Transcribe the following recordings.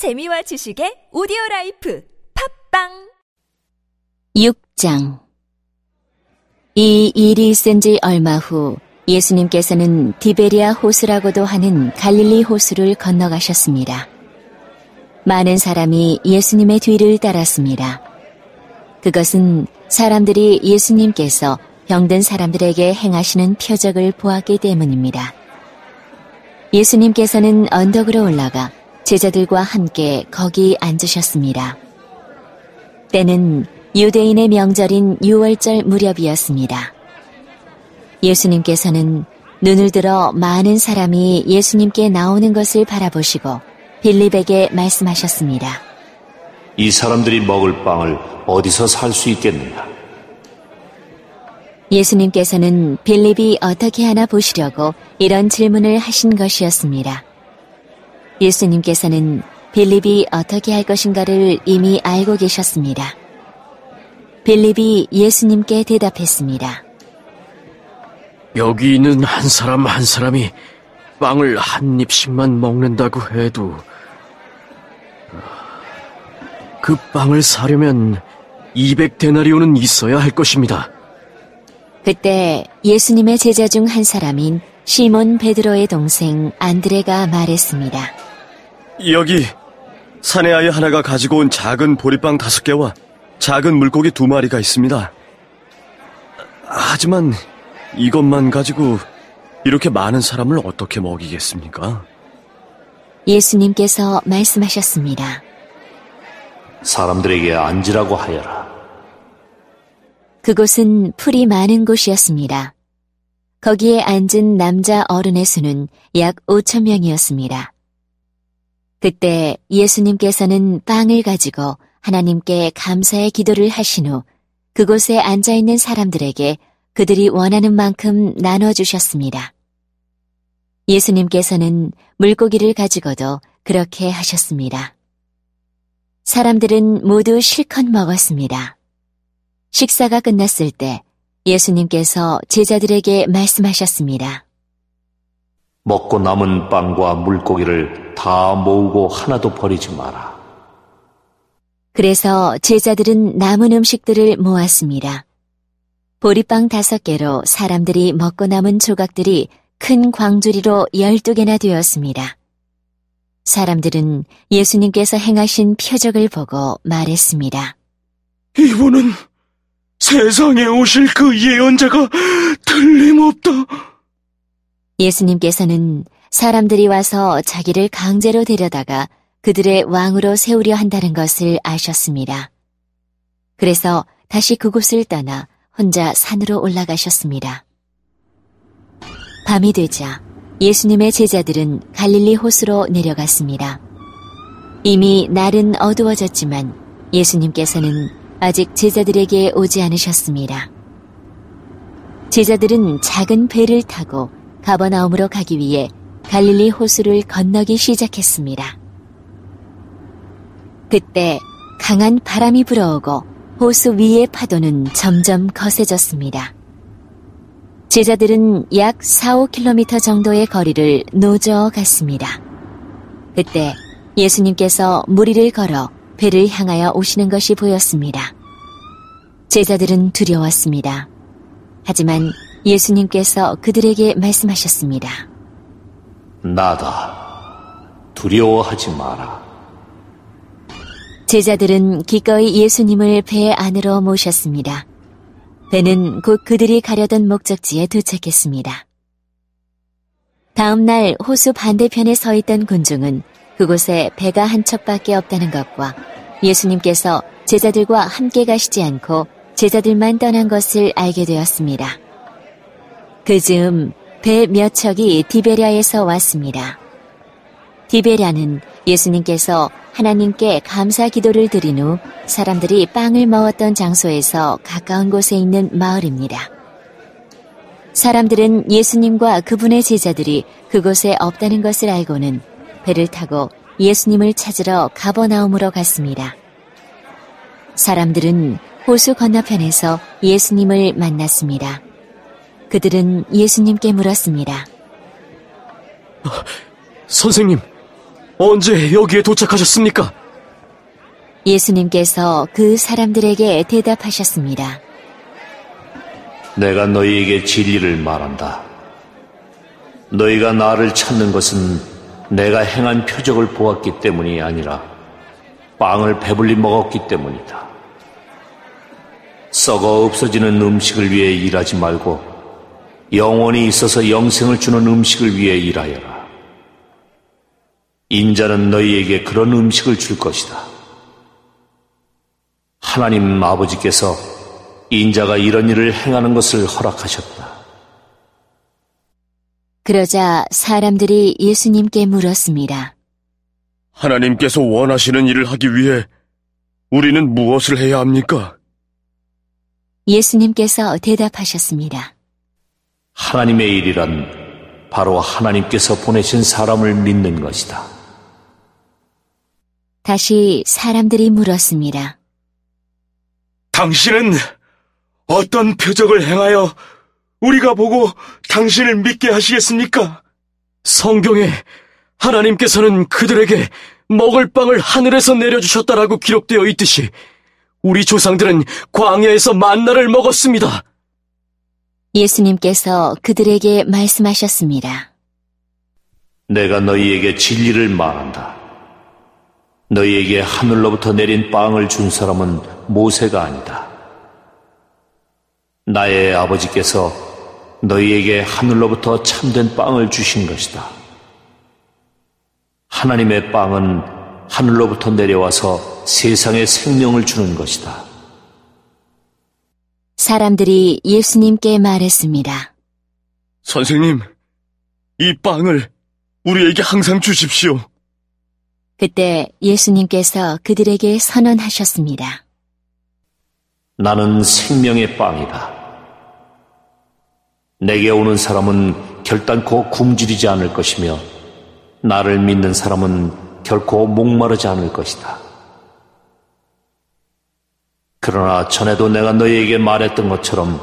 재미와 지식의 오디오 라이프 팟빵 6장 이 일이 있은 지 얼마 후 예수님께서는 디베리아 호수라고도 하는 갈릴리 호수를 건너가셨습니다. 많은 사람이 예수님의 뒤를 따랐습니다. 그것은 사람들이 예수님께서 병든 사람들에게 행하시는 표적을 보았기 때문입니다. 예수님께서는 언덕으로 올라가 제자들과 함께 거기 앉으셨습니다. 때는 유대인의 명절인 6월절 무렵이었습니다. 예수님께서는 눈을 들어 많은 사람이 예수님께 나오는 것을 바라보시고 빌립에게 말씀하셨습니다. 이 사람들이 먹을 빵을 어디서 살 수 있겠느냐? 예수님께서는 빌립이 어떻게 하나 보시려고 이런 질문을 하신 것이었습니다. 예수님께서는 빌립이 어떻게 할 것인가를 이미 알고 계셨습니다. 빌립이 예수님께 대답했습니다. 여기 있는 한 사람 한 사람이 빵을 한 입씩만 먹는다고 해도 그 빵을 사려면 200데나리온은 있어야 할 것입니다. 그때 예수님의 제자 중 한 사람인 시몬 베드로의 동생 안드레가 말했습니다. 여기 사내 아이 하나가 가지고 온 작은 보리빵 다섯 개와 작은 물고기 두 마리가 있습니다. 하지만 이것만 가지고 이렇게 많은 사람을 어떻게 먹이겠습니까? 예수님께서 말씀하셨습니다. 사람들에게 앉으라고 하여라. 그곳은 풀이 많은 곳이었습니다. 거기에 앉은 남자 어른의 수는 약 5천 명이었습니다. 그때 예수님께서는 빵을 가지고 하나님께 감사의 기도를 하신 후 그곳에 앉아 있는 사람들에게 그들이 원하는 만큼 나눠주셨습니다. 예수님께서는 물고기를 가지고도 그렇게 하셨습니다. 사람들은 모두 실컷 먹었습니다. 식사가 끝났을 때 예수님께서 제자들에게 말씀하셨습니다. 먹고 남은 빵과 물고기를 다 모으고 하나도 버리지 마라. 그래서 제자들은 남은 음식들을 모았습니다. 보리빵 다섯 개로 사람들이 먹고 남은 조각들이 큰 광주리로 열두 개나 되었습니다. 사람들은 예수님께서 행하신 표적을 보고 말했습니다. 이분은 세상에 오실 그 예언자가 틀림없다. 예수님께서는 사람들이 와서 자기를 강제로 데려다가 그들의 왕으로 세우려 한다는 것을 아셨습니다. 그래서 다시 그곳을 떠나 혼자 산으로 올라가셨습니다. 밤이 되자 예수님의 제자들은 갈릴리 호수로 내려갔습니다. 이미 날은 어두워졌지만 예수님께서는 아직 제자들에게 오지 않으셨습니다. 제자들은 작은 배를 타고 가버나움으로 가기 위해 갈릴리 호수를 건너기 시작했습니다. 그때 강한 바람이 불어오고 호수 위의 파도는 점점 거세졌습니다. 제자들은 약 4, 5km 정도의 거리를 노저 갔습니다. 그때 예수님께서 무리를 걸어 배를 향하여 오시는 것이 보였습니다. 제자들은 두려웠습니다. 하지만 예수님께서 그들에게 말씀하셨습니다. 나다. 두려워하지 마라. 제자들은 기꺼이 예수님을 배 안으로 모셨습니다. 배는 곧 그들이 가려던 목적지에 도착했습니다. 다음 날 호수 반대편에 서 있던 군중은 그곳에 배가 한 척밖에 없다는 것과 예수님께서 제자들과 함께 가시지 않고 제자들만 떠난 것을 알게 되었습니다. 그 즈음 배 몇 척이 디베리아에서 왔습니다. 디베리아는 예수님께서 하나님께 감사 기도를 드린 후 사람들이 빵을 먹었던 장소에서 가까운 곳에 있는 마을입니다. 사람들은 예수님과 그분의 제자들이 그곳에 없다는 것을 알고는 배를 타고 예수님을 찾으러 가버나움으로 갔습니다. 사람들은 호수 건너편에서 예수님을 만났습니다. 그들은 예수님께 물었습니다. 선생님, 언제 여기에 도착하셨습니까? 예수님께서 그 사람들에게 대답하셨습니다. 내가 너희에게 진리를 말한다. 너희가 나를 찾는 것은 내가 행한 표적을 보았기 때문이 아니라 빵을 배불리 먹었기 때문이다. 썩어 없어지는 음식을 위해 일하지 말고 영원히 있어서 영생을 주는 음식을 위해 일하여라. 인자는 너희에게 그런 음식을 줄 것이다. 하나님 아버지께서 인자가 이런 일을 행하는 것을 허락하셨다. 그러자 사람들이 예수님께 물었습니다. 하나님께서 원하시는 일을 하기 위해 우리는 무엇을 해야 합니까? 예수님께서 대답하셨습니다. 하나님의 일이란 바로 하나님께서 보내신 사람을 믿는 것이다. 다시 사람들이 물었습니다. 당신은 어떤 표적을 행하여 우리가 보고 당신을 믿게 하시겠습니까? 성경에 하나님께서는 그들에게 먹을 빵을 하늘에서 내려주셨다라고 기록되어 있듯이 우리 조상들은 광야에서 만나를 먹었습니다. 예수님께서 그들에게 말씀하셨습니다. 내가 너희에게 진리를 말한다. 너희에게 하늘로부터 내린 빵을 준 사람은 모세가 아니다. 나의 아버지께서 너희에게 하늘로부터 참된 빵을 주신 것이다. 하나님의 빵은 하늘로부터 내려와서 세상에 생명을 주는 것이다. 사람들이 예수님께 말했습니다. 선생님, 이 빵을 우리에게 항상 주십시오. 그때 예수님께서 그들에게 선언하셨습니다. 나는 생명의 빵이다. 내게 오는 사람은 결단코 굶주리지 않을 것이며 나를 믿는 사람은 결코 목마르지 않을 것이다. 그러나 전에도 내가 너희에게 말했던 것처럼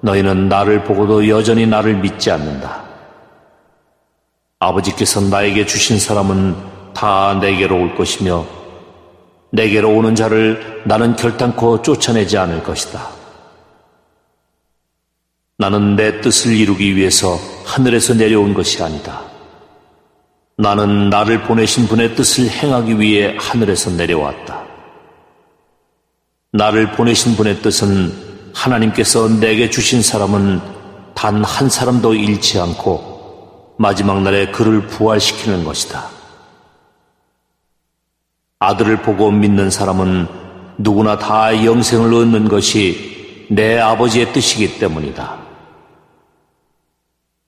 너희는 나를 보고도 여전히 나를 믿지 않는다. 아버지께서 나에게 주신 사람은 다 내게로 올 것이며 내게로 오는 자를 나는 결단코 쫓아내지 않을 것이다. 나는 내 뜻을 이루기 위해서 하늘에서 내려온 것이 아니다. 나는 나를 보내신 분의 뜻을 행하기 위해 하늘에서 내려왔다. 나를 보내신 분의 뜻은 하나님께서 내게 주신 사람은 단 한 사람도 잃지 않고 마지막 날에 그를 부활시키는 것이다. 아들을 보고 믿는 사람은 누구나 다 영생을 얻는 것이 내 아버지의 뜻이기 때문이다.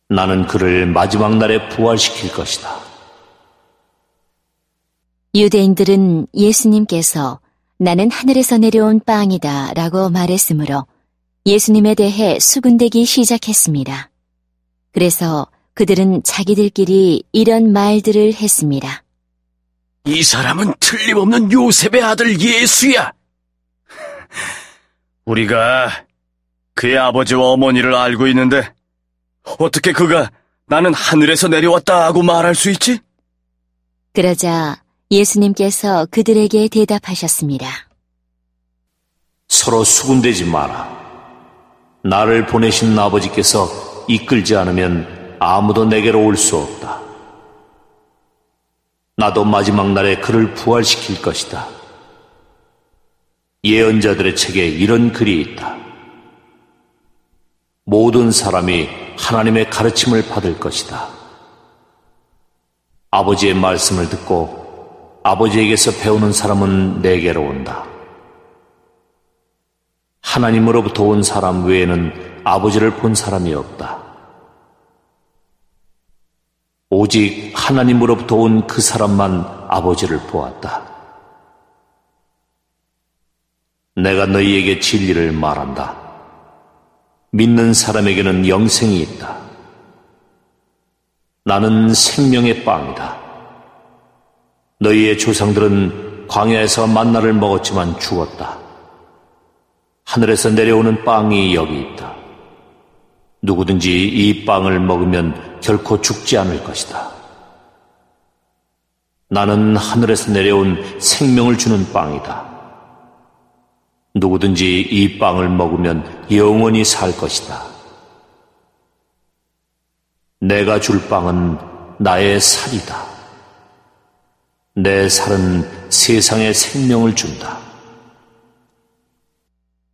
나는 그를 마지막 날에 부활시킬 것이다. 유대인들은 예수님께서 나는 하늘에서 내려온 빵이다 라고 말했으므로 예수님에 대해 수군대기 시작했습니다. 그래서 그들은 자기들끼리 이런 말들을 했습니다. 이 사람은 틀림없는 요셉의 아들 예수야. 우리가 그의 아버지와 어머니를 알고 있는데 어떻게 그가 나는 하늘에서 내려왔다 하고 말할 수 있지? 그러자 예수님께서 그들에게 대답하셨습니다. 서로 수군대지 마라. 나를 보내신 아버지께서 이끌지 않으면 아무도 내게로 올 수 없다. 나도 마지막 날에 그를 부활시킬 것이다. 예언자들의 책에 이런 글이 있다. 모든 사람이 하나님의 가르침을 받을 것이다. 아버지의 말씀을 듣고 아버지에게서 배우는 사람은 내게로 온다. 하나님으로부터 온 사람 외에는 아버지를 본 사람이 없다. 오직 하나님으로부터 온 그 사람만 아버지를 보았다. 내가 너희에게 진리를 말한다. 믿는 사람에게는 영생이 있다. 나는 생명의 빵이다. 너희의 조상들은 광야에서 만나를 먹었지만 죽었다. 하늘에서 내려오는 빵이 여기 있다. 누구든지 이 빵을 먹으면 결코 죽지 않을 것이다. 나는 하늘에서 내려온 생명을 주는 빵이다. 누구든지 이 빵을 먹으면 영원히 살 것이다. 내가 줄 빵은 나의 살이다. 내 살은 세상에 생명을 준다.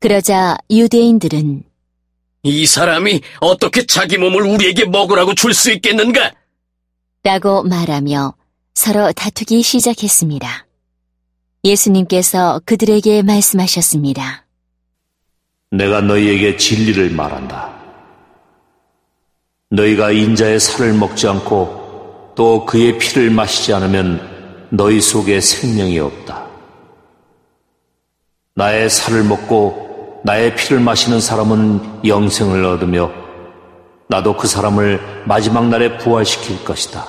그러자 유대인들은 이 사람이 어떻게 자기 몸을 우리에게 먹으라고 줄 수 있겠는가? 라고 말하며 서로 다투기 시작했습니다. 예수님께서 그들에게 말씀하셨습니다. 내가 너희에게 진리를 말한다. 너희가 인자의 살을 먹지 않고 또 그의 피를 마시지 않으면 너희 속에 생명이 없다. 나의 살을 먹고 나의 피를 마시는 사람은 영생을 얻으며 나도 그 사람을 마지막 날에 부활시킬 것이다.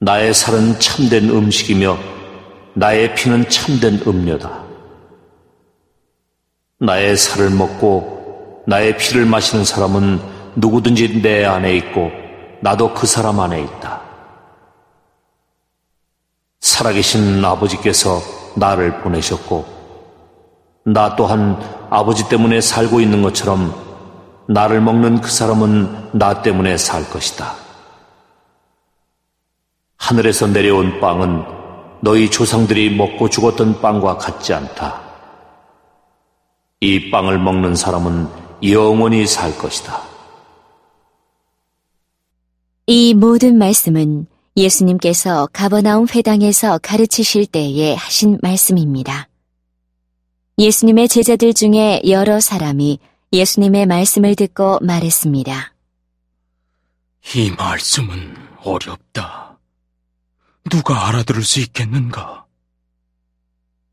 나의 살은 참된 음식이며 나의 피는 참된 음료다. 나의 살을 먹고 나의 피를 마시는 사람은 누구든지 내 안에 있고 나도 그 사람 안에 있다. 살아계신 아버지께서 나를 보내셨고 나 또한 아버지 때문에 살고 있는 것처럼 나를 먹는 그 사람은 나 때문에 살 것이다. 하늘에서 내려온 빵은 너희 조상들이 먹고 죽었던 빵과 같지 않다. 이 빵을 먹는 사람은 영원히 살 것이다. 이 모든 말씀은 예수님께서 가버나움 회당에서 가르치실 때에 하신 말씀입니다. 예수님의 제자들 중에 여러 사람이 예수님의 말씀을 듣고 말했습니다. 이 말씀은 어렵다. 누가 알아들을 수 있겠는가?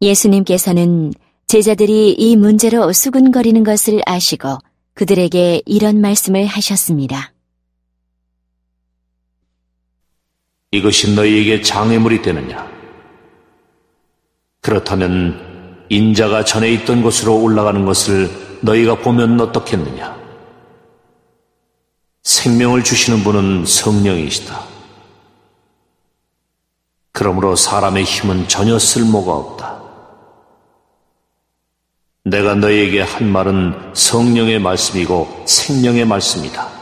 예수님께서는 제자들이 이 문제로 수군거리는 것을 아시고 그들에게 이런 말씀을 하셨습니다. 이것이 너희에게 장애물이 되느냐? 그렇다면 인자가 전에 있던 곳으로 올라가는 것을 너희가 보면 어떻겠느냐? 생명을 주시는 분은 성령이시다. 그러므로 사람의 힘은 전혀 쓸모가 없다. 내가 너희에게 한 말은 성령의 말씀이고 생명의 말씀이다.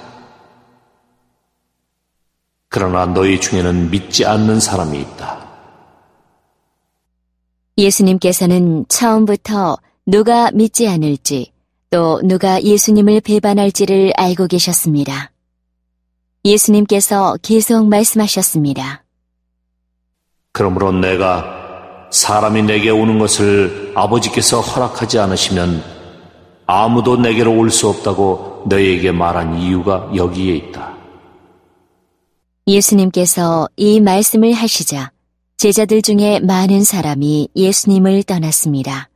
그러나 너희 중에는 믿지 않는 사람이 있다. 예수님께서는 처음부터 누가 믿지 않을지 또 누가 예수님을 배반할지를 알고 계셨습니다. 예수님께서 계속 말씀하셨습니다. 그러므로 내가 사람이 내게 오는 것을 아버지께서 허락하지 않으시면 아무도 내게로 올 수 없다고 너희에게 말한 이유가 여기에 있다. 예수님께서 이 말씀을 하시자 제자들 중에 많은 사람이 예수님을 떠났습니다.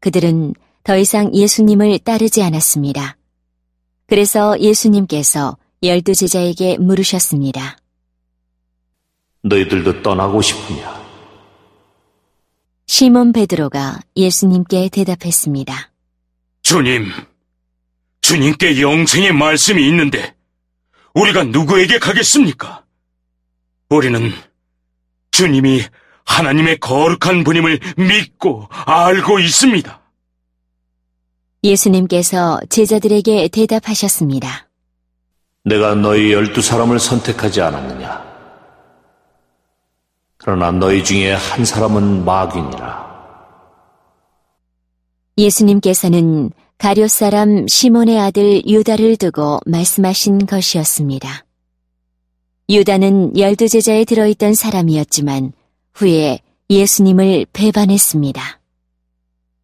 그들은 더 이상 예수님을 따르지 않았습니다. 그래서 예수님께서 열두 제자에게 물으셨습니다. 너희들도 떠나고 싶으냐? 시몬 베드로가 예수님께 대답했습니다. 주님, 주님께 영생의 말씀이 있는데 우리가 누구에게 가겠습니까? 우리는 주님이 하나님의 거룩한 분임을 믿고 알고 있습니다. 예수님께서 제자들에게 대답하셨습니다. 내가 너희 열두 사람을 선택하지 않았느냐? 그러나 너희 중에 한 사람은 마귀니라. 예수님께서는 가룟 사람 시몬의 아들 유다를 두고 말씀하신 것이었습니다. 유다는 열두 제자에 들어있던 사람이었지만 후에 예수님을 배반했습니다.